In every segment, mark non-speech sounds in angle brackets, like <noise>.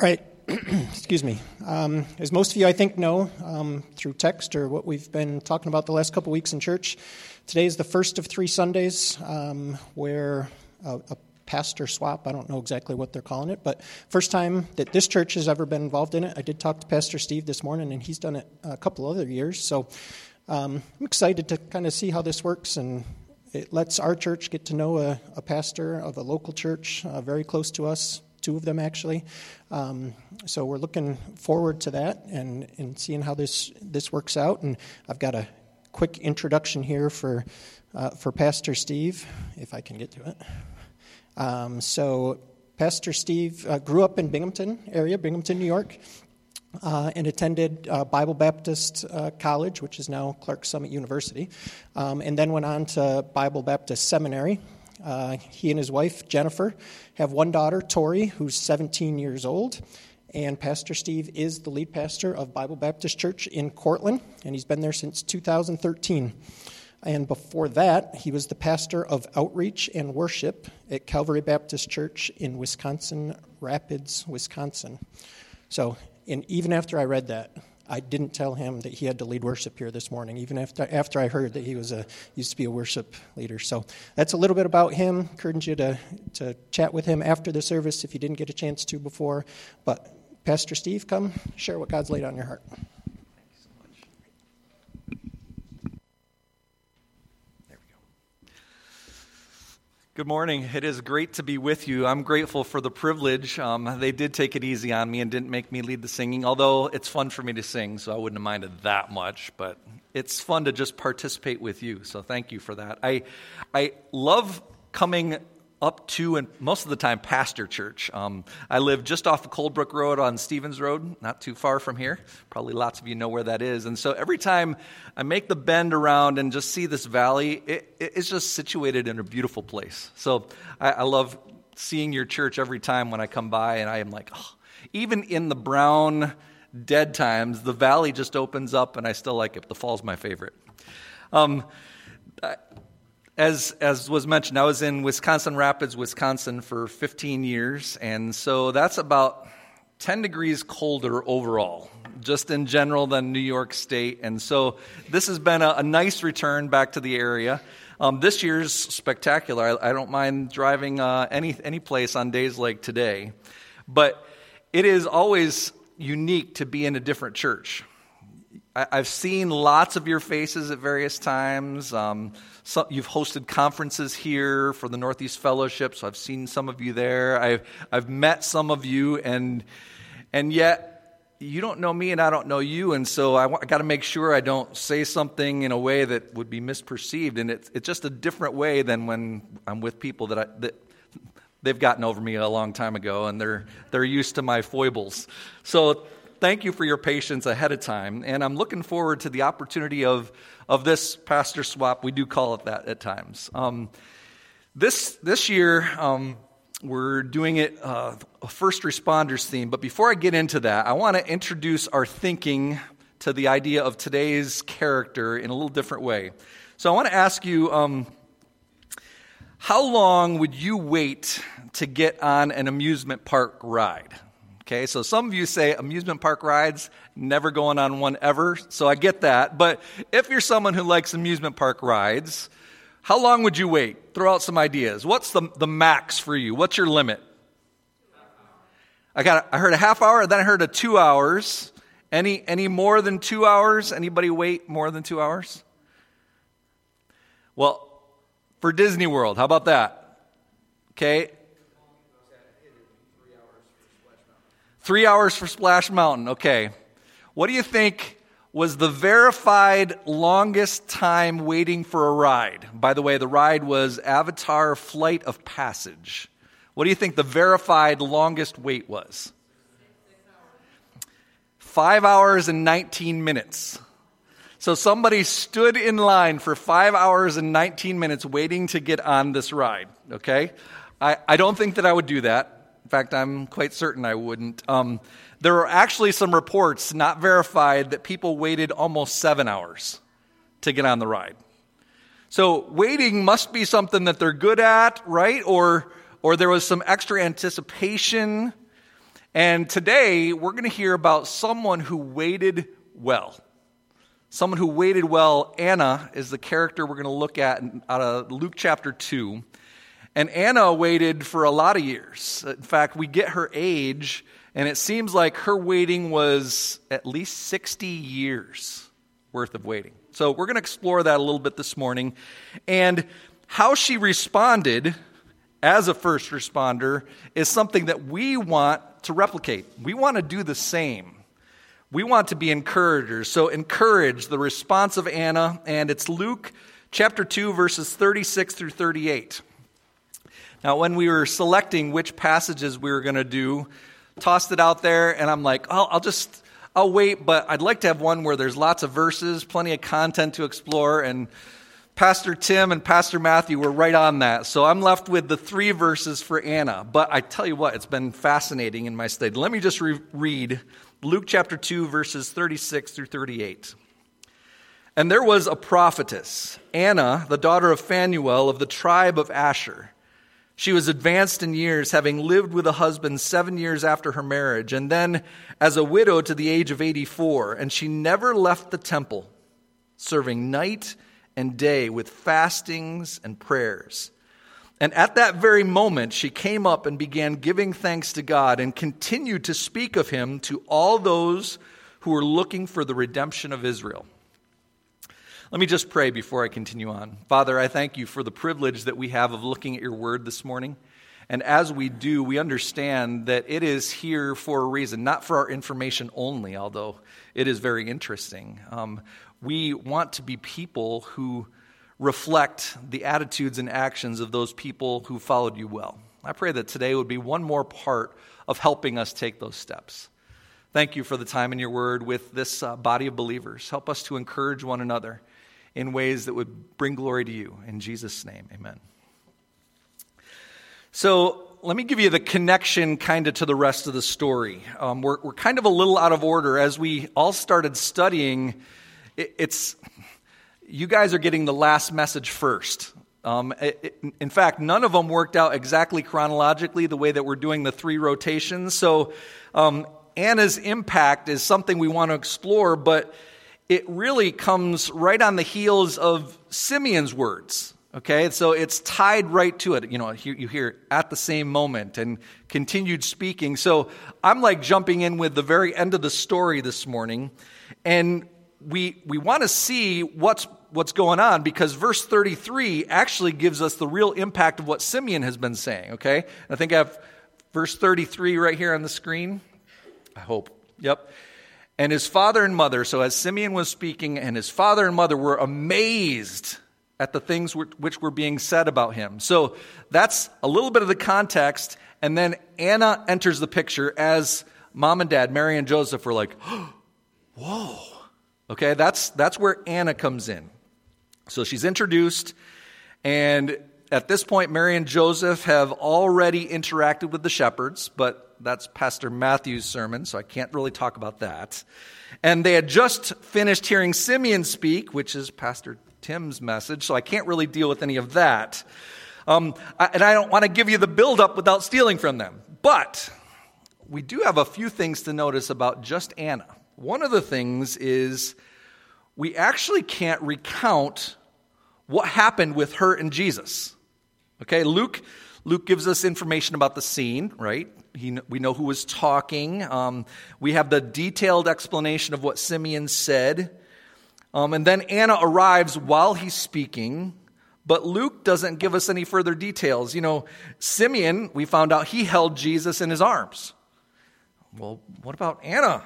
Right, <clears throat> excuse me. Um, as most of you, I think, know um, through text or what we've been talking about the last couple weeks in church, today is the first of three Sundays um, where a, a, pastor swap, I don't know exactly what they're calling it, but first time that this church has ever been involved in it. I did talk to Pastor Steve this morning, and he's done it a couple other years. So um, I'm excited to kind of see how this works and it lets our church get to know a, a pastor of a local church uh, very close to us, two of them actually. Um, so we're looking forward to that and, and seeing how this, this works out. And I've got a quick introduction here for, uh, for Pastor Steve, if I can get to it. Um, so, Pastor Steve uh, grew up in Binghamton area, Binghamton, New York, uh, and attended uh, Bible Baptist uh, College, which is now Clark Summit University, um, and then went on to Bible Baptist Seminary. Uh, he and his wife, Jennifer, have one daughter, Tori, who's 17 years old. And Pastor Steve is the lead pastor of Bible Baptist Church in Cortland, and he's been there since 2013. And before that, he was the pastor of outreach and worship at Calvary Baptist Church in Wisconsin Rapids, Wisconsin. So and even after I read that, I didn't tell him that he had to lead worship here this morning, even after, after I heard that he was a, used to be a worship leader. So that's a little bit about him. Encourage you to, to chat with him after the service if you didn't get a chance to before. But Pastor Steve, come share what God's laid on your heart. Good morning. It is great to be with you. I'm grateful for the privilege. Um, they did take it easy on me and didn't make me lead the singing, although it's fun for me to sing, so I wouldn't have minded that much. But it's fun to just participate with you, so thank you for that. I, I love coming up to and most of the time pastor church. Um, I live just off the Coldbrook Road on Stevens Road, not too far from here. Probably lots of you know where that is. And so every time I make the bend around and just see this valley, it, it's just situated in a beautiful place. So I, I, love seeing your church every time when I come by, and I am like, oh. even in the brown dead times, the valley just opens up, and I still like it. The fall's my favorite. Um, as, as was mentioned, I was in Wisconsin Rapids, Wisconsin for 15 years, and so that's about 10 degrees colder overall, just in general than New York State. And so this has been a, a nice return back to the area. Um, this year's spectacular. I, I don't mind driving uh, any, any place on days like today, but it is always unique to be in a different church. I, have seen lots of your faces at various times. Um, you've hosted conferences here for the Northeast Fellowship, so I've seen some of you there. I've, I've met some of you, and, and yet you don't know me and I don't know you, and so I, I got to make sure I don't say something in a way that would be misperceived. And it's, it's just a different way than when I'm with people that, I, that they've gotten over me a long time ago, and they're, they're used to my foibles. So thank you for your patience ahead of time, and I'm looking forward to the opportunity of of this pastor swap. We do call it that at times. Um, this, this year, um, we're doing it uh, a first responders theme. But before I get into that, I want to introduce our thinking to the idea of today's character in a little different way. So I want to ask you um, how long would you wait to get on an amusement park ride? Okay, so some of you say amusement park rides, never going on one ever, so I get that. But if you're someone who likes amusement park rides, how long would you wait? Throw out some ideas. What's the, the max for you? What's your limit? I got I heard a half hour, then I heard a two hours. Any any more than two hours? Anybody wait more than two hours? Well, for Disney World, how about that? Okay, Three hours for Splash Mountain. Okay. What do you think was the verified longest time waiting for a ride? By the way, the ride was Avatar Flight of Passage. What do you think the verified longest wait was? Five hours and 19 minutes. So somebody stood in line for five hours and 19 minutes waiting to get on this ride, okay? I, I don't think that I would do that. In fact, I'm quite certain I wouldn't. Um, there are actually some reports, not verified, that people waited almost seven hours to get on the ride. So waiting must be something that they're good at, right? Or, or there was some extra anticipation. And today we're going to hear about someone who waited well. Someone who waited well. Anna is the character we're going to look at out of Luke chapter 2. And Anna waited for a lot of years. In fact, we get her age, and it seems like her waiting was at least 60 years worth of waiting. So we're going to explore that a little bit this morning. And how she responded as a first responder is something that we want to replicate. We want to do the same. We want to be encouragers. So encourage the response of Anna, and it's Luke chapter 2, verses 36 through 38. Now, when we were selecting which passages we were going to do, tossed it out there, and I'm like, oh, I'll just, I'll wait, but I'd like to have one where there's lots of verses, plenty of content to explore, and Pastor Tim and Pastor Matthew were right on that. So I'm left with the three verses for Anna. But I tell you what, it's been fascinating in my study. Let me just re- read Luke chapter 2, verses 36 through 38. And there was a prophetess, Anna, the daughter of Phanuel of the tribe of Asher. She was advanced in years, having lived with a husband seven years after her marriage, and then as a widow to the age of 84. And she never left the temple, serving night and day with fastings and prayers. And at that very moment, she came up and began giving thanks to God and continued to speak of him to all those who were looking for the redemption of Israel. Let me just pray before I continue on. Father, I thank you for the privilege that we have of looking at your word this morning. And as we do, we understand that it is here for a reason, not for our information only, although it is very interesting. Um, we want to be people who reflect the attitudes and actions of those people who followed you well. I pray that today would be one more part of helping us take those steps. Thank you for the time in your word with this uh, body of believers. Help us to encourage one another in ways that would bring glory to you. In Jesus' name, amen. So, let me give you the connection kind of to the rest of the story. Um, we're, we're kind of a little out of order. As we all started studying, it, it's you guys are getting the last message first. Um, it, it, in fact, none of them worked out exactly chronologically the way that we're doing the three rotations. So, um, Anna's impact is something we want to explore, but it really comes right on the heels of Simeon's words. Okay, so it's tied right to it. You know, you hear at the same moment and continued speaking. So I'm like jumping in with the very end of the story this morning, and we we want to see what's what's going on because verse 33 actually gives us the real impact of what Simeon has been saying. Okay, I think I have verse 33 right here on the screen. I hope. Yep. And his father and mother, so as Simeon was speaking, and his father and mother were amazed at the things which were being said about him. So that's a little bit of the context. And then Anna enters the picture as mom and dad, Mary and Joseph, were like, <gasps> whoa. Okay, that's, that's where Anna comes in. So she's introduced, and at this point, Mary and Joseph have already interacted with the shepherds, but that's Pastor Matthew's sermon, so I can't really talk about that. And they had just finished hearing Simeon speak, which is Pastor Tim's message, so I can't really deal with any of that. Um, I, and I don't want to give you the buildup without stealing from them. But we do have a few things to notice about just Anna. One of the things is we actually can't recount what happened with her and Jesus. Okay, Luke Luke gives us information about the scene, right? He, we know who was talking. Um, we have the detailed explanation of what Simeon said. Um, and then Anna arrives while he's speaking, but Luke doesn't give us any further details. You know, Simeon, we found out he held Jesus in his arms. Well, what about Anna?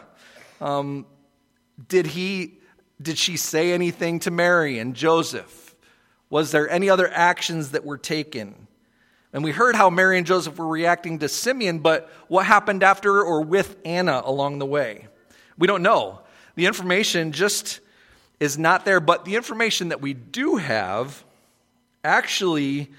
Um, did he did she say anything to Mary and Joseph? Was there any other actions that were taken? And we heard how Mary and Joseph were reacting to Simeon, but what happened after or with Anna along the way? We don't know. The information just is not there, but the information that we do have actually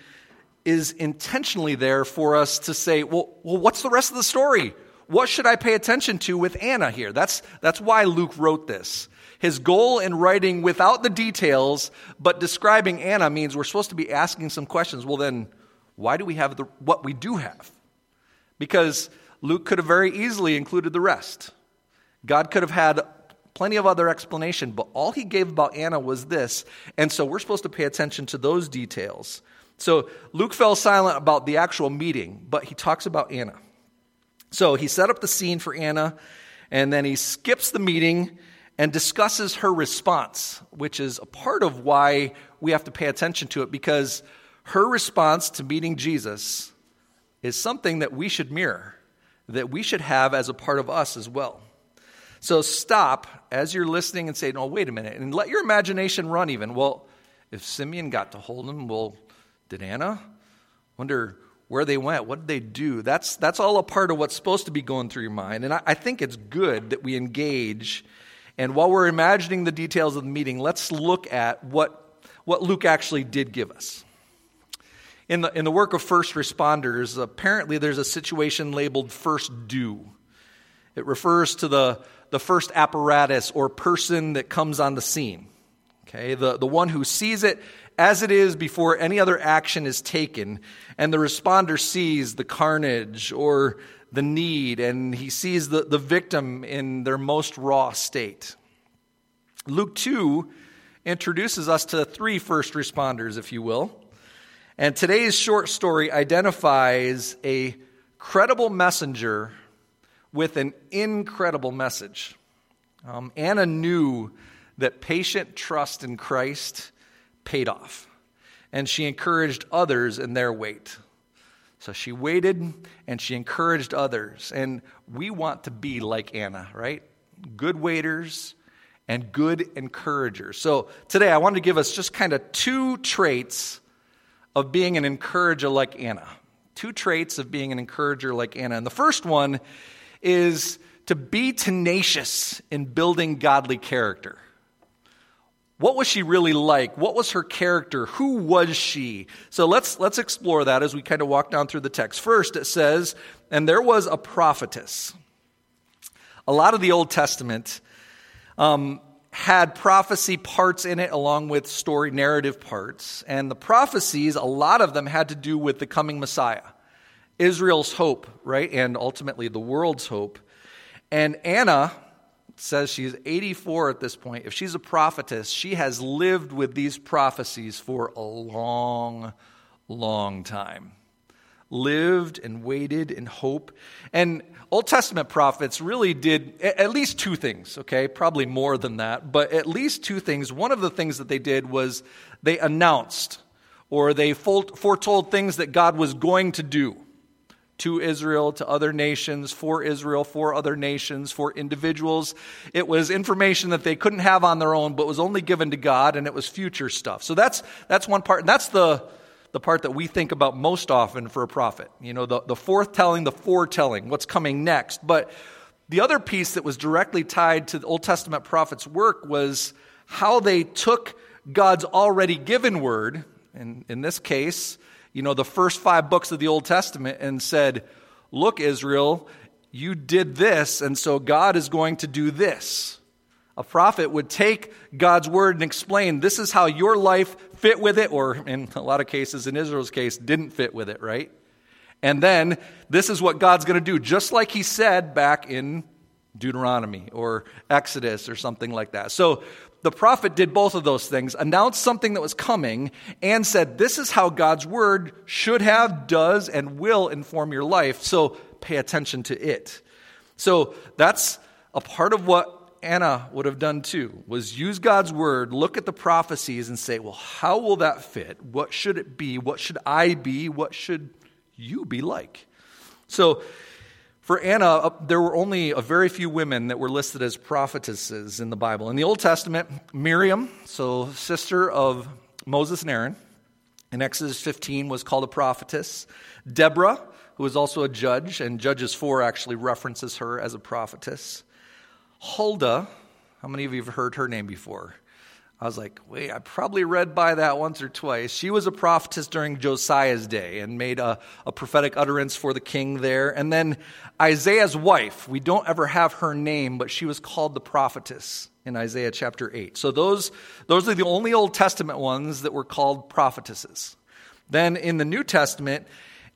is intentionally there for us to say, well, well what's the rest of the story? What should I pay attention to with Anna here? That's, that's why Luke wrote this. His goal in writing without the details, but describing Anna means we're supposed to be asking some questions. Well, then, why do we have the, what we do have? Because Luke could have very easily included the rest. God could have had plenty of other explanation, but all he gave about Anna was this. And so we're supposed to pay attention to those details. So Luke fell silent about the actual meeting, but he talks about Anna. So he set up the scene for Anna, and then he skips the meeting and discusses her response, which is a part of why we have to pay attention to it because her response to meeting Jesus is something that we should mirror, that we should have as a part of us as well. So stop as you're listening and say, no, wait a minute, and let your imagination run even. Well, if Simeon got to hold him, well, did Anna? Wonder where they went. What did they do? That's, that's all a part of what's supposed to be going through your mind. And I, I think it's good that we engage. And while we're imagining the details of the meeting, let's look at what, what Luke actually did give us. In the, in the work of first responders, apparently there's a situation labeled first due. It refers to the, the first apparatus or person that comes on the scene. Okay, the, the one who sees it as it is before any other action is taken, and the responder sees the carnage or the need, and he sees the, the victim in their most raw state. Luke 2 introduces us to three first responders, if you will. And today's short story identifies a credible messenger with an incredible message. Um, Anna knew that patient trust in Christ paid off, and she encouraged others in their wait. So she waited and she encouraged others. And we want to be like Anna, right? Good waiters and good encouragers. So today I want to give us just kind of two traits of being an encourager like Anna. Two traits of being an encourager like Anna. And the first one is to be tenacious in building godly character. What was she really like? What was her character? Who was she? So let's, let's explore that as we kind of walk down through the text. First, it says, and there was a prophetess. A lot of the Old Testament um, had prophecy parts in it along with story narrative parts. And the prophecies, a lot of them had to do with the coming Messiah, Israel's hope, right? And ultimately the world's hope. And Anna says she's 84 at this point. If she's a prophetess, she has lived with these prophecies for a long, long time. Lived and waited in hope. And Old Testament prophets really did at least two things, okay? Probably more than that, but at least two things. One of the things that they did was they announced or they foretold things that God was going to do to Israel, to other nations, for Israel, for other nations, for individuals. It was information that they couldn't have on their own, but was only given to God, and it was future stuff. So that's, that's one part. And that's the, the part that we think about most often for a prophet. You know, the, the forthtelling, the foretelling, what's coming next. But the other piece that was directly tied to the Old Testament prophets' work was how they took God's already given word, and in this case, you know, the first five books of the Old Testament and said, Look, Israel, you did this, and so God is going to do this. A prophet would take God's word and explain, This is how your life fit with it, or in a lot of cases, in Israel's case, didn't fit with it, right? And then this is what God's going to do, just like he said back in Deuteronomy or Exodus or something like that. So the prophet did both of those things, announced something that was coming, and said, This is how God's word should have, does, and will inform your life, so pay attention to it. So that's a part of what Anna would have done too, was use God's word, look at the prophecies, and say, Well, how will that fit? What should it be? What should I be? What should you be like? So for Anna, uh, there were only a very few women that were listed as prophetesses in the Bible. In the Old Testament, Miriam, so sister of Moses and Aaron, in Exodus 15 was called a prophetess. Deborah, who was also a judge, and Judges 4 actually references her as a prophetess. Huldah, how many of you have heard her name before? I was like, wait, I probably read by that once or twice. She was a prophetess during Josiah's day and made a, a, prophetic utterance for the king there. And then Isaiah's wife, we don't ever have her name, but she was called the prophetess in Isaiah chapter 8. So those, those are the only Old Testament ones that were called prophetesses. Then in the New Testament,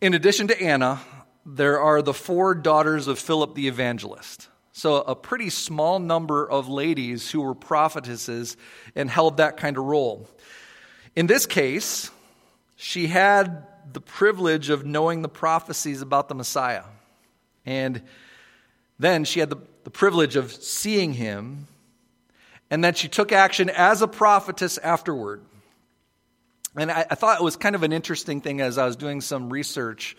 in addition to Anna, there are the four daughters of Philip the evangelist. So, a pretty small number of ladies who were prophetesses and held that kind of role. In this case, she had the privilege of knowing the prophecies about the Messiah. And then she had the, the privilege of seeing him. And then she took action as a prophetess afterward. And I, I thought it was kind of an interesting thing as I was doing some research.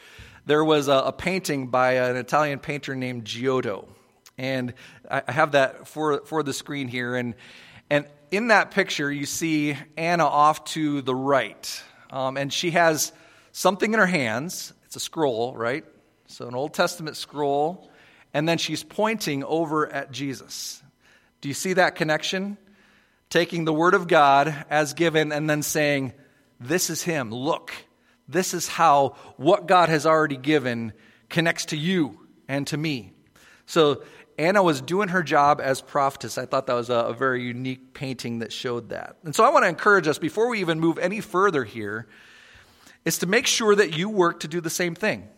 There was a, a painting by an Italian painter named Giotto. And I have that for, for the screen here. And, and in that picture, you see Anna off to the right. Um, and she has something in her hands. It's a scroll, right? So, an Old Testament scroll. And then she's pointing over at Jesus. Do you see that connection? Taking the Word of God as given and then saying, This is Him. Look, this is how what God has already given connects to you and to me. So, Anna was doing her job as prophetess. I thought that was a, a, very unique painting that showed that. And so I want to encourage us, before we even move any further here, is to make sure that you work to do the same thing.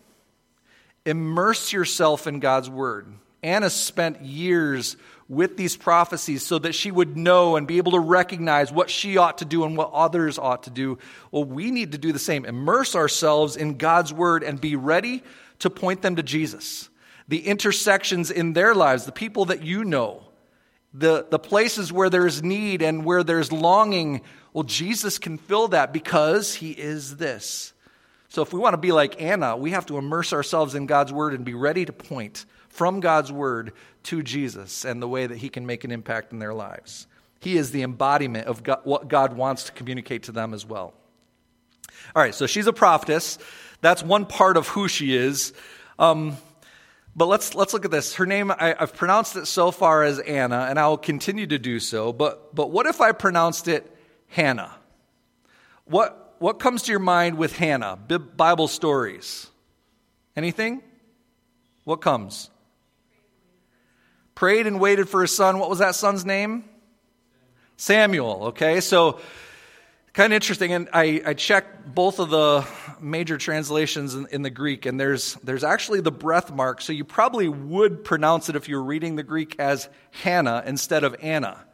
Immerse yourself in God's word. Anna spent years with these prophecies so that she would know and be able to recognize what she ought to do and what others ought to do. Well, we need to do the same. Immerse ourselves in God's word and be ready to point them to Jesus the intersections in their lives, the people that you know, the, the places where there's need and where there's longing. Well, Jesus can fill that because he is this. So if we want to be like Anna, we have to immerse ourselves in God's word and be ready to point from God's word to Jesus and the way that he can make an impact in their lives. He is the embodiment of God, what God wants to communicate to them as well. All right, so she's a prophetess. That's one part of who she is. Um, but let's, let's look at this. Her name, I, have pronounced it so far as Anna, and I will continue to do so. But, but what if I pronounced it Hannah? What, what comes to your mind with Hannah? Bible stories? Anything? What comes? Prayed and waited for a son. What was that son's name? Samuel. Okay, so kind of interesting. And I, I checked both of the major translations in, in, the Greek, and there's, there's actually the breath mark. So you probably would pronounce it if you were reading the Greek as Hannah instead of Anna.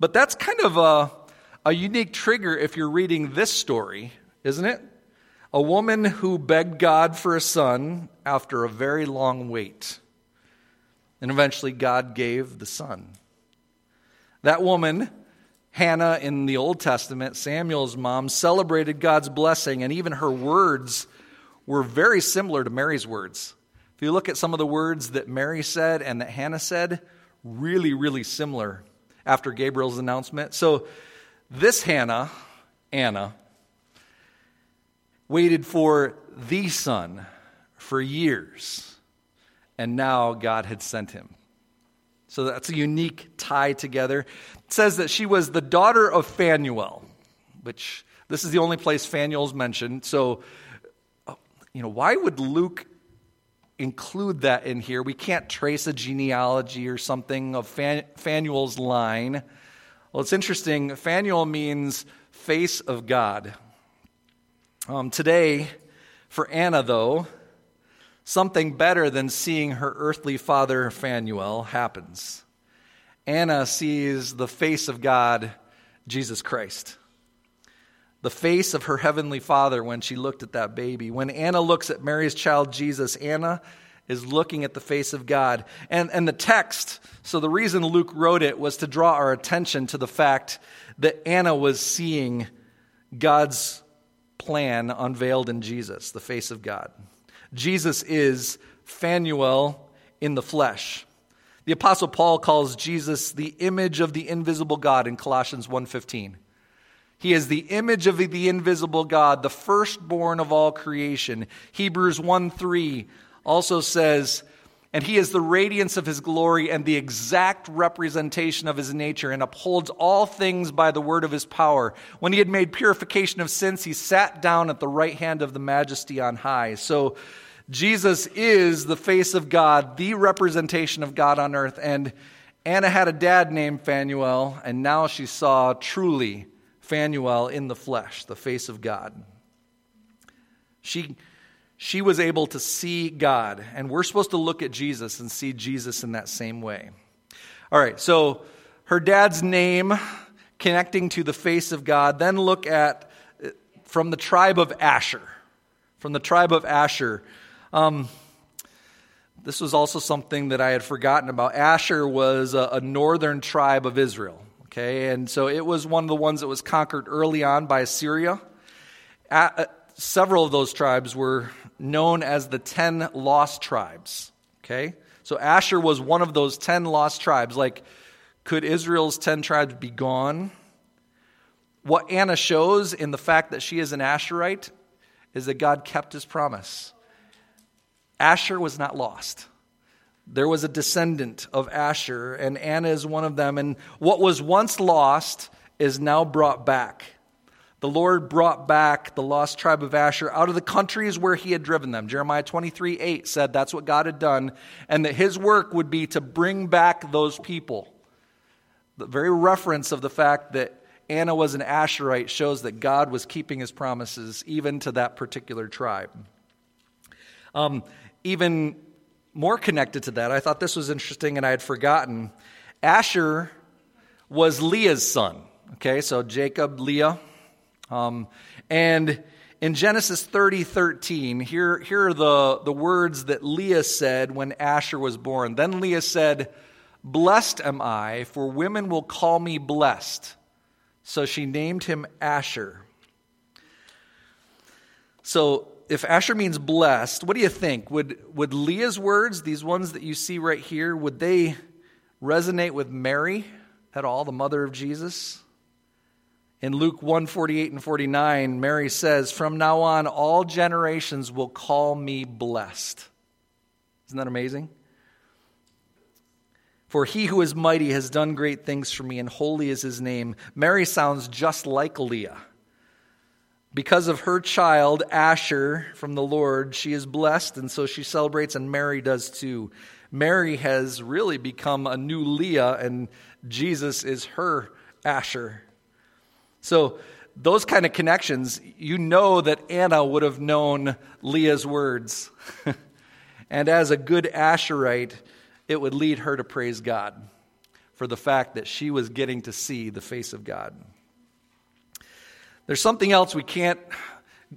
But that's kind of a, a unique trigger if you're reading this story, isn't it? A woman who begged God for a son after a very long wait. And eventually, God gave the son. That woman Hannah in the Old Testament, Samuel's mom, celebrated God's blessing, and even her words were very similar to Mary's words. If you look at some of the words that Mary said and that Hannah said, really, really similar after Gabriel's announcement. So, this Hannah, Anna, waited for the son for years, and now God had sent him. So that's a unique tie together. Says that she was the daughter of Phanuel, which this is the only place Phanuel's mentioned. So, you know, why would Luke include that in here? We can't trace a genealogy or something of Phanuel's line. Well, it's interesting. Phanuel means face of God. Um, today, for Anna, though, something better than seeing her earthly father, Phanuel, happens. Anna sees the face of God, Jesus Christ. The face of her heavenly father when she looked at that baby. When Anna looks at Mary's child, Jesus, Anna is looking at the face of God. And, and the text, so the reason Luke wrote it was to draw our attention to the fact that Anna was seeing God's plan unveiled in Jesus, the face of God. Jesus is Phanuel in the flesh. The apostle Paul calls Jesus the image of the invisible God in Colossians 1:15. He is the image of the invisible God, the firstborn of all creation. Hebrews 1:3 also says, and he is the radiance of his glory and the exact representation of his nature and upholds all things by the word of his power. When he had made purification of sins, he sat down at the right hand of the majesty on high. So Jesus is the face of God, the representation of God on earth. And Anna had a dad named Phanuel, and now she saw truly Phanuel in the flesh, the face of God. She, she was able to see God. And we're supposed to look at Jesus and see Jesus in that same way. All right, so her dad's name connecting to the face of God. Then look at uh, from the tribe of Asher. From the tribe of Asher. Um, this was also something that I had forgotten about. Asher was a, a northern tribe of Israel. Okay, and so it was one of the ones that was conquered early on by Assyria. Uh, several of those tribes were known as the ten lost tribes. Okay, so Asher was one of those ten lost tribes. Like, could Israel's ten tribes be gone? What Anna shows in the fact that she is an Asherite is that God kept his promise. Asher was not lost. There was a descendant of Asher, and Anna is one of them. And what was once lost is now brought back. The Lord brought back the lost tribe of Asher out of the countries where he had driven them. Jeremiah 23 8 said that's what God had done, and that his work would be to bring back those people. The very reference of the fact that Anna was an Asherite shows that God was keeping his promises even to that particular tribe. Um, even more connected to that, I thought this was interesting and I had forgotten. Asher was Leah's son. Okay, so Jacob, Leah. Um, and in Genesis 30 13, here, here are the, the words that Leah said when Asher was born. Then Leah said, Blessed am I, for women will call me blessed. So she named him Asher. So if Asher means blessed, what do you think? Would, would Leah's words, these ones that you see right here, would they resonate with Mary at all, the mother of Jesus? In Luke 1 48 and 49, Mary says, From now on, all generations will call me blessed. Isn't that amazing? For he who is mighty has done great things for me, and holy is his name. Mary sounds just like Leah. Because of her child, Asher, from the Lord, she is blessed, and so she celebrates, and Mary does too. Mary has really become a new Leah, and Jesus is her Asher. So, those kind of connections, you know that Anna would have known Leah's words. <laughs> and as a good Asherite, it would lead her to praise God for the fact that she was getting to see the face of God. There's something else we can't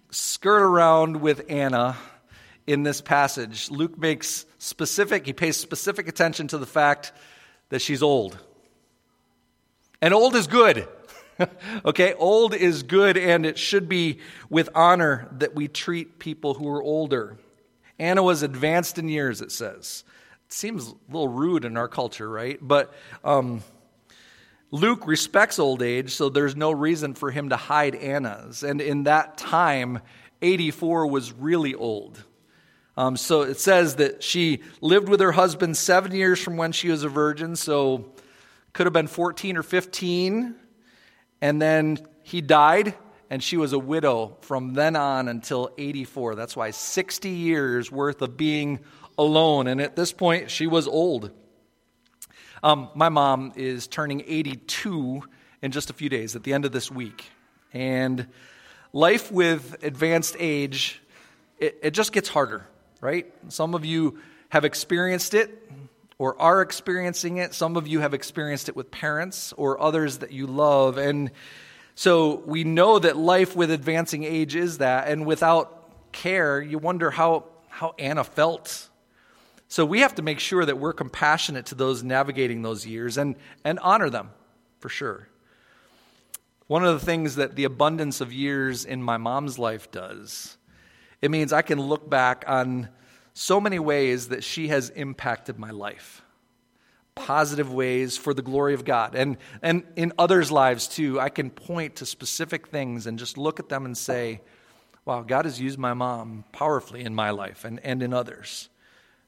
skirt around with Anna in this passage. Luke makes specific, he pays specific attention to the fact that she's old. And old is good. <laughs> okay, old is good, and it should be with honor that we treat people who are older. Anna was advanced in years, it says. It seems a little rude in our culture, right? But um, Luke respects old age, so there's no reason for him to hide Anna's. And in that time, 84 was really old. Um, so it says that she lived with her husband seven years from when she was a virgin, so could have been 14 or 15. And then he died, and she was a widow from then on until 84. That's why 60 years worth of being alone. And at this point, she was old. Um, my mom is turning 82 in just a few days at the end of this week. And life with advanced age, it, it just gets harder, right? Some of you have experienced it or are experiencing it. Some of you have experienced it with parents or others that you love. And so we know that life with advancing age is that. And without care, you wonder how, how Anna felt so we have to make sure that we're compassionate to those navigating those years and, and honor them for sure. One of the things that the abundance of years in my mom's life does, it means I can look back on so many ways that she has impacted my life. Positive ways for the glory of God. And, and in others' lives too, I can point to specific things and just look at them and say, wow, God has used my mom powerfully in my life and, and in others.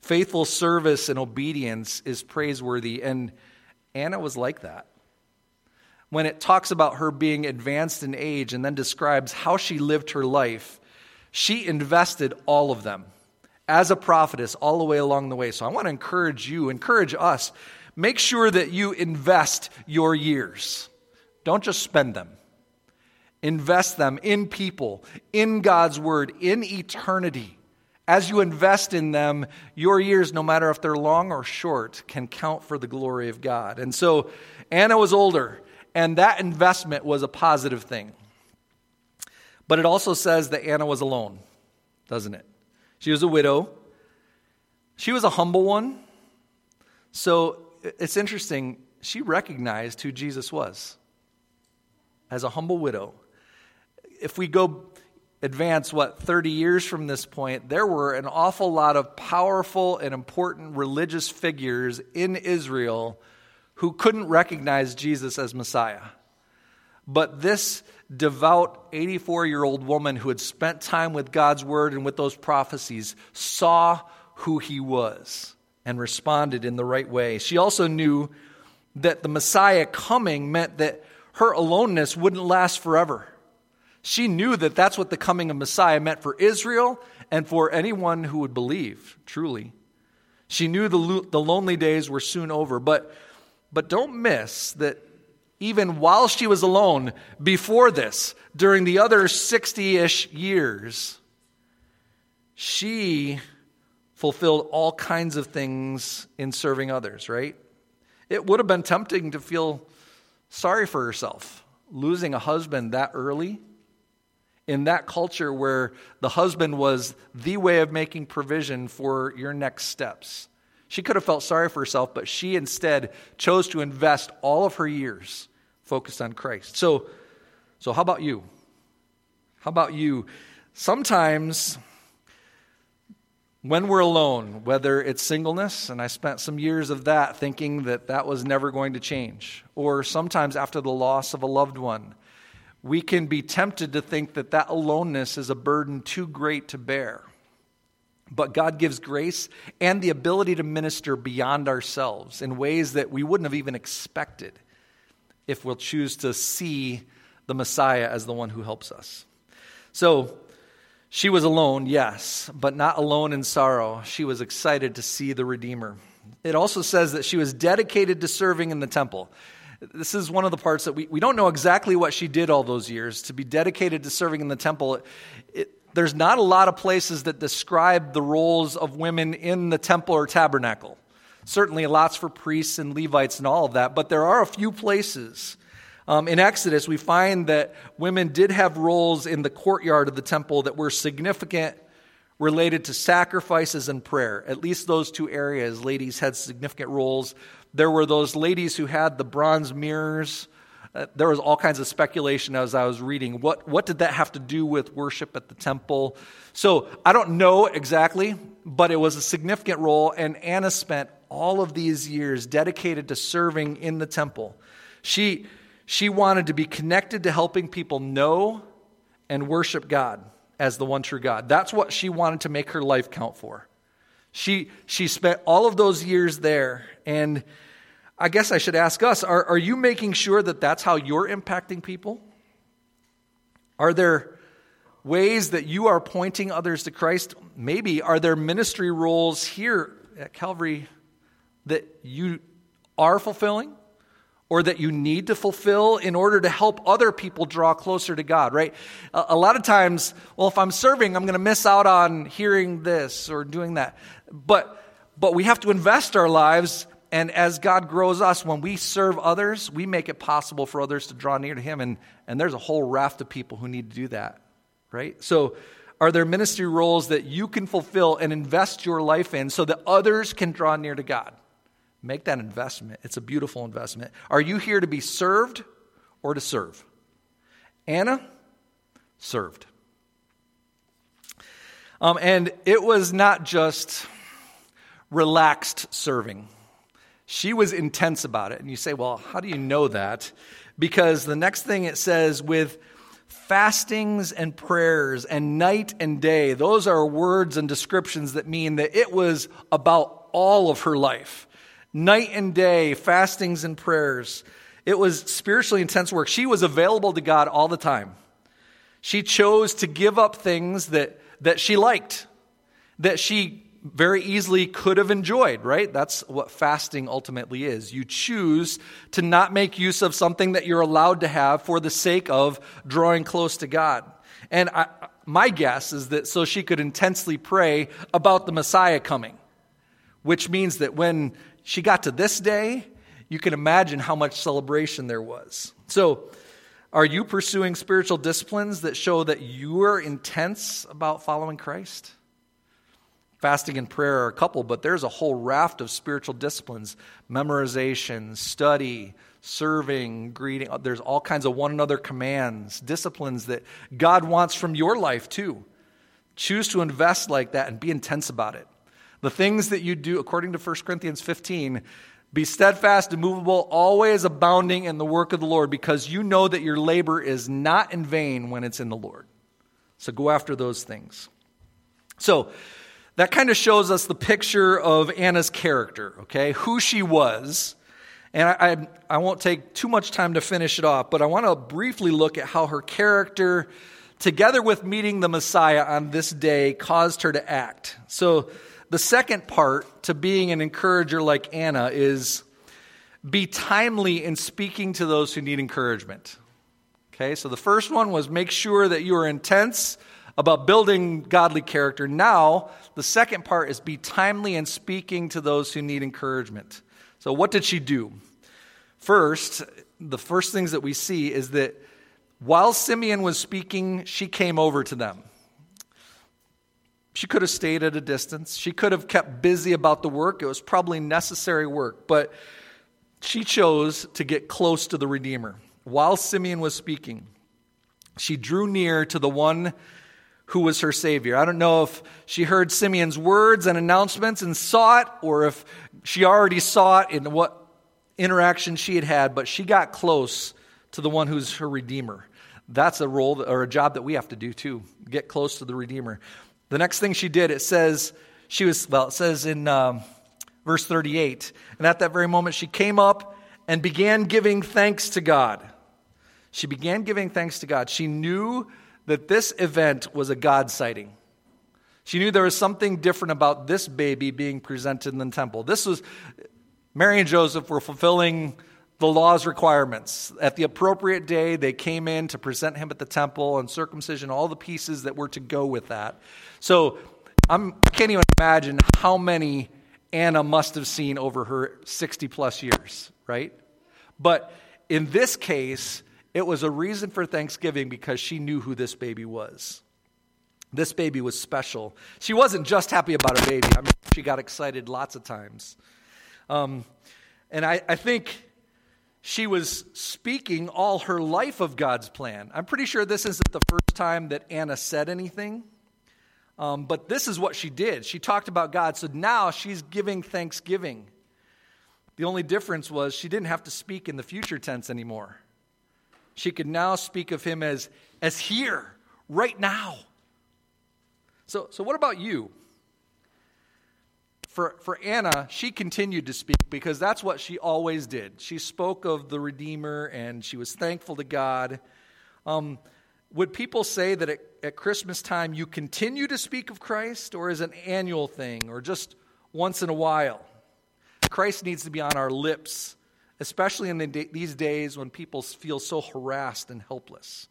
Faithful service and obedience is praiseworthy, and Anna was like that. When it talks about her being advanced in age and then describes how she lived her life, she invested all of them as a prophetess all the way along the way. So I want to encourage you, encourage us, make sure that you invest your years. Don't just spend them. Invest them in people, in God's word, in eternity as you invest in them, your years, no matter if they're long or short, can count for the glory of God. And so Anna was older, and that investment was a positive thing. But it also says that Anna was alone, doesn't it? She was a widow. She was a humble one. So it's interesting. She recognized who Jesus was as a humble widow. If we go advance, what, 30 years from this point, there were an awful lot of powerful and important religious figures in Israel who couldn't recognize Jesus as Messiah. But this devout 84 year old woman who had spent time with God's word and with those prophecies saw who he was and responded in the right way. She also knew that the Messiah coming meant that her aloneness wouldn't last forever. She knew that that's what the coming of Messiah meant for Israel and for anyone who would believe, truly. She knew the, lo- the lonely days were soon over, but, but don't miss that even while she was alone before this, during the other 60 ish years, she fulfilled all kinds of things in serving others, right? It would have been tempting to feel sorry for herself, losing a husband that early in that culture where the husband was the way of making provision for your next steps. She could have felt sorry for herself, but she instead chose to invest all of her years focused on Christ. So, so how about you? How about you? Sometimes when we're alone, whether it's singleness, and I spent some years of that thinking that that was never going to change, or sometimes after the loss of a loved one, we can be tempted to think that that aloneness is a burden too great to bear. But God gives grace and the ability to minister beyond ourselves in ways that we wouldn't have even expected if we'll choose to see the Messiah as the one who helps us. So, she was alone, yes, but not alone in sorrow. She was excited to see the Redeemer. It also says that she was dedicated to serving in the temple. This is one of the parts that we, we don't know exactly what she did all those years to be dedicated to serving in the temple. It, it, there's not a lot of places that describe the roles of women in the temple or tabernacle. Certainly, lots for priests and Levites and all of that, but there are a few places. Um, in Exodus, we find that women did have roles in the courtyard of the temple that were significant related to sacrifices and prayer. At least those two areas, ladies had significant roles. There were those ladies who had the bronze mirrors. Uh, there was all kinds of speculation as I was reading. What, what did that have to do with worship at the temple? So I don't know exactly, but it was a significant role, and Anna spent all of these years dedicated to serving in the temple. She, she wanted to be connected to helping people know and worship God as the one true God. That's what she wanted to make her life count for. She, she spent all of those years there. And I guess I should ask us are, are you making sure that that's how you're impacting people? Are there ways that you are pointing others to Christ? Maybe are there ministry roles here at Calvary that you are fulfilling or that you need to fulfill in order to help other people draw closer to God, right? A, a lot of times, well, if I'm serving, I'm going to miss out on hearing this or doing that. But, but we have to invest our lives, and as God grows us, when we serve others, we make it possible for others to draw near to Him, and, and there's a whole raft of people who need to do that, right? So, are there ministry roles that you can fulfill and invest your life in so that others can draw near to God? Make that investment. It's a beautiful investment. Are you here to be served or to serve? Anna served. Um, and it was not just relaxed serving, she was intense about it. And you say, well, how do you know that? Because the next thing it says, with fastings and prayers and night and day, those are words and descriptions that mean that it was about all of her life night and day, fastings and prayers. It was spiritually intense work. She was available to God all the time. She chose to give up things that, that she liked, that she very easily could have enjoyed, right? That's what fasting ultimately is. You choose to not make use of something that you're allowed to have for the sake of drawing close to God. And I, my guess is that so she could intensely pray about the Messiah coming, which means that when she got to this day, you can imagine how much celebration there was. So, are you pursuing spiritual disciplines that show that you are intense about following Christ? Fasting and prayer are a couple, but there's a whole raft of spiritual disciplines memorization, study, serving, greeting. There's all kinds of one another commands, disciplines that God wants from your life too. Choose to invest like that and be intense about it. The things that you do, according to 1 Corinthians 15, be steadfast, immovable, always abounding in the work of the Lord, because you know that your labor is not in vain when it's in the Lord. So go after those things. So that kind of shows us the picture of Anna's character, okay? Who she was. And I, I, I won't take too much time to finish it off, but I want to briefly look at how her character, together with meeting the Messiah on this day, caused her to act. So the second part to being an encourager like Anna is be timely in speaking to those who need encouragement. Okay, so the first one was make sure that you are intense about building godly character. Now, the second part is be timely in speaking to those who need encouragement. So, what did she do? First, the first things that we see is that while Simeon was speaking, she came over to them. She could have stayed at a distance. She could have kept busy about the work. It was probably necessary work, but she chose to get close to the Redeemer. While Simeon was speaking, she drew near to the one who was her Savior. I don't know if she heard Simeon's words and announcements and saw it, or if she already saw it in what interaction she had had, but she got close to the one who's her Redeemer. That's a role or a job that we have to do too. Get close to the Redeemer. The next thing she did, it says, she was, well, it says in um, verse 38, and at that very moment she came up and began giving thanks to God. She began giving thanks to God. She knew that this event was a God sighting. She knew there was something different about this baby being presented in the temple. This was, Mary and Joseph were fulfilling the law's requirements. At the appropriate day, they came in to present him at the temple and circumcision, all the pieces that were to go with that. So I'm, I can't even imagine how many Anna must have seen over her 60 plus years, right? But in this case, it was a reason for Thanksgiving because she knew who this baby was. This baby was special. She wasn't just happy about a baby. I mean, she got excited lots of times. Um, and I, I think she was speaking all her life of God's plan. I'm pretty sure this isn't the first time that Anna said anything. Um, but this is what she did. She talked about God. So now she's giving thanksgiving. The only difference was she didn't have to speak in the future tense anymore. She could now speak of him as, as here, right now. So, so what about you? For, for Anna, she continued to speak because that's what she always did. She spoke of the Redeemer and she was thankful to God. Um, would people say that at, at Christmas time you continue to speak of Christ, or is an annual thing, or just once in a while? Christ needs to be on our lips, especially in the, these days when people feel so harassed and helpless.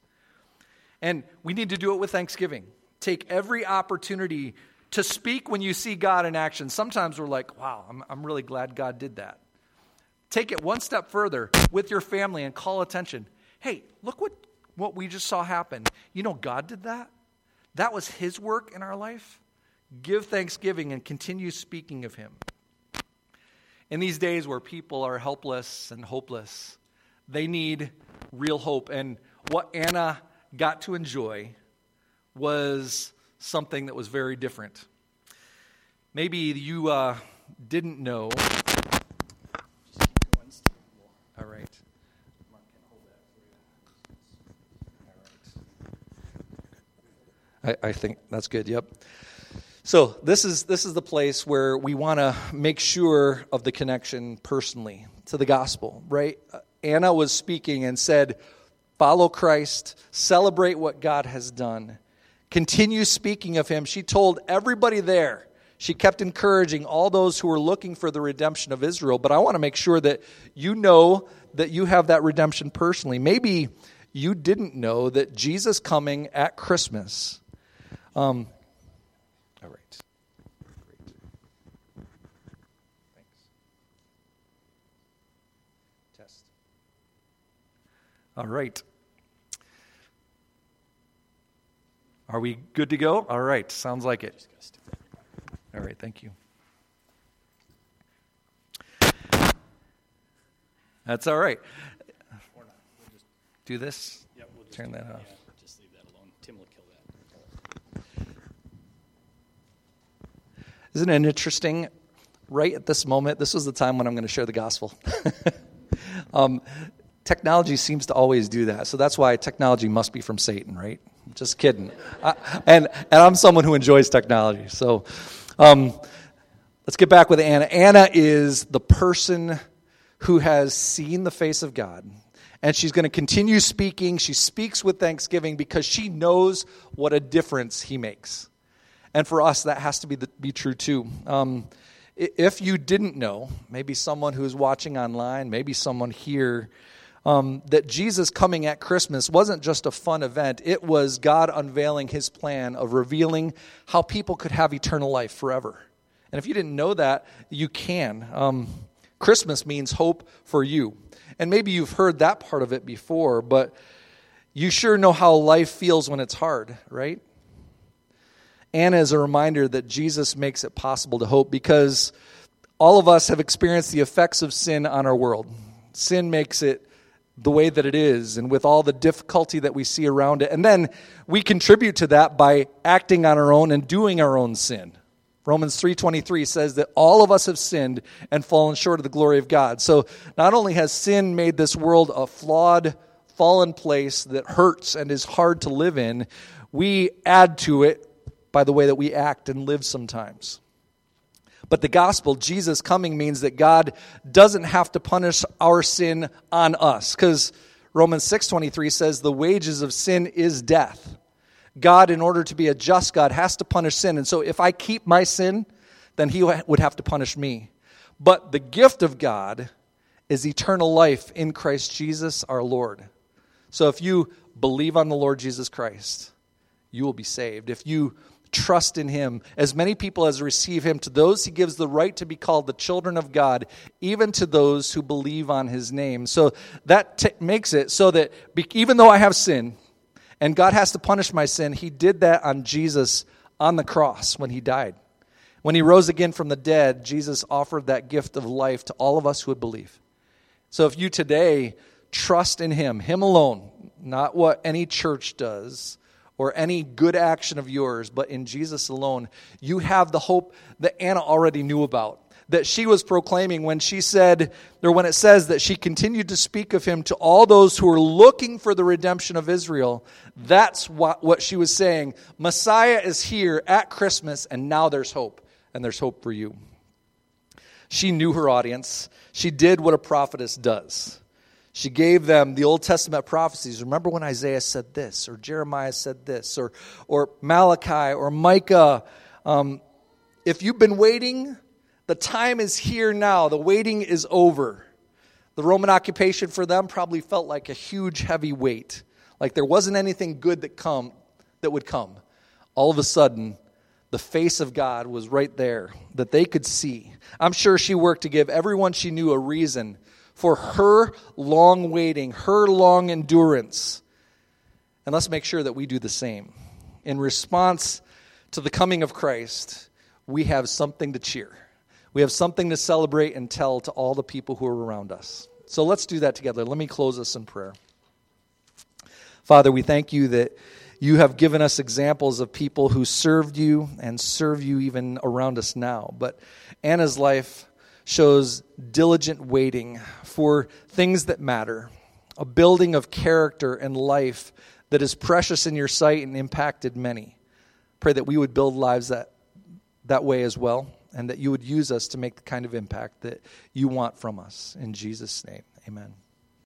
And we need to do it with thanksgiving. Take every opportunity to speak when you see God in action. Sometimes we're like, wow, I'm, I'm really glad God did that. Take it one step further with your family and call attention. Hey, look what what we just saw happen. You know, God did that. That was His work in our life. Give thanksgiving and continue speaking of Him. In these days where people are helpless and hopeless, they need real hope. And what Anna got to enjoy was something that was very different. Maybe you uh, didn't know All right. I, I think that's good. Yep. So this is this is the place where we want to make sure of the connection personally to the gospel, right? Anna was speaking and said, "Follow Christ, celebrate what God has done, continue speaking of Him." She told everybody there. She kept encouraging all those who were looking for the redemption of Israel. But I want to make sure that you know that you have that redemption personally. Maybe you didn't know that Jesus coming at Christmas Um, all right. Great. Thanks. Test. All right. Are we good to go? All right. Sounds like it. All right. Thank you. That's all right. Do this. Yep, we'll just Turn do- that off. yeah, Just leave that alone. Tim will kill that. Isn't it interesting? Right at this moment, this was the time when I'm going to share the gospel. <laughs> um, technology seems to always do that. So that's why technology must be from Satan, right? Just kidding. I, and, and I'm someone who enjoys technology. So um, let's get back with Anna. Anna is the person who has seen the face of God. And she's going to continue speaking. She speaks with thanksgiving because she knows what a difference he makes. And for us, that has to be, the, be true too. Um, if you didn't know, maybe someone who's watching online, maybe someone here, um, that Jesus coming at Christmas wasn't just a fun event, it was God unveiling his plan of revealing how people could have eternal life forever. And if you didn't know that, you can. Um, Christmas means hope for you. And maybe you've heard that part of it before, but you sure know how life feels when it's hard, right? Anna is a reminder that Jesus makes it possible to hope because all of us have experienced the effects of sin on our world. Sin makes it the way that it is and with all the difficulty that we see around it. And then we contribute to that by acting on our own and doing our own sin. Romans 3:23 says that all of us have sinned and fallen short of the glory of God. So not only has sin made this world a flawed, fallen place that hurts and is hard to live in, we add to it by the way that we act and live sometimes. But the gospel, Jesus coming, means that God doesn't have to punish our sin on us. Because Romans 6.23 says the wages of sin is death. God, in order to be a just God, has to punish sin. And so if I keep my sin, then he would have to punish me. But the gift of God is eternal life in Christ Jesus our Lord. So if you believe on the Lord Jesus Christ, you will be saved. If you trust in him, as many people as receive him, to those he gives the right to be called the children of God, even to those who believe on his name. So that t- makes it so that be- even though I have sin, and God has to punish my sin, he did that on Jesus on the cross when he died. When he rose again from the dead, Jesus offered that gift of life to all of us who would believe. So if you today trust in Him, Him alone, not what any church does or any good action of yours, but in Jesus alone, you have the hope that Anna already knew about. That she was proclaiming when she said, or when it says that she continued to speak of him to all those who were looking for the redemption of Israel. That's what, what she was saying. Messiah is here at Christmas, and now there's hope, and there's hope for you. She knew her audience. She did what a prophetess does. She gave them the Old Testament prophecies. Remember when Isaiah said this, or Jeremiah said this, or, or Malachi, or Micah. Um, if you've been waiting, the time is here now. The waiting is over. The Roman occupation for them probably felt like a huge, heavy weight. Like there wasn't anything good that come that would come. All of a sudden, the face of God was right there that they could see. I'm sure she worked to give everyone she knew a reason for her long waiting, her long endurance. And let's make sure that we do the same. In response to the coming of Christ, we have something to cheer. We have something to celebrate and tell to all the people who are around us. So let's do that together. Let me close us in prayer. Father, we thank you that you have given us examples of people who served you and serve you even around us now. But Anna's life shows diligent waiting for things that matter, a building of character and life that is precious in your sight and impacted many. Pray that we would build lives that, that way as well, and that you would use us to make the kind of impact that you want from us. In Jesus' name, amen.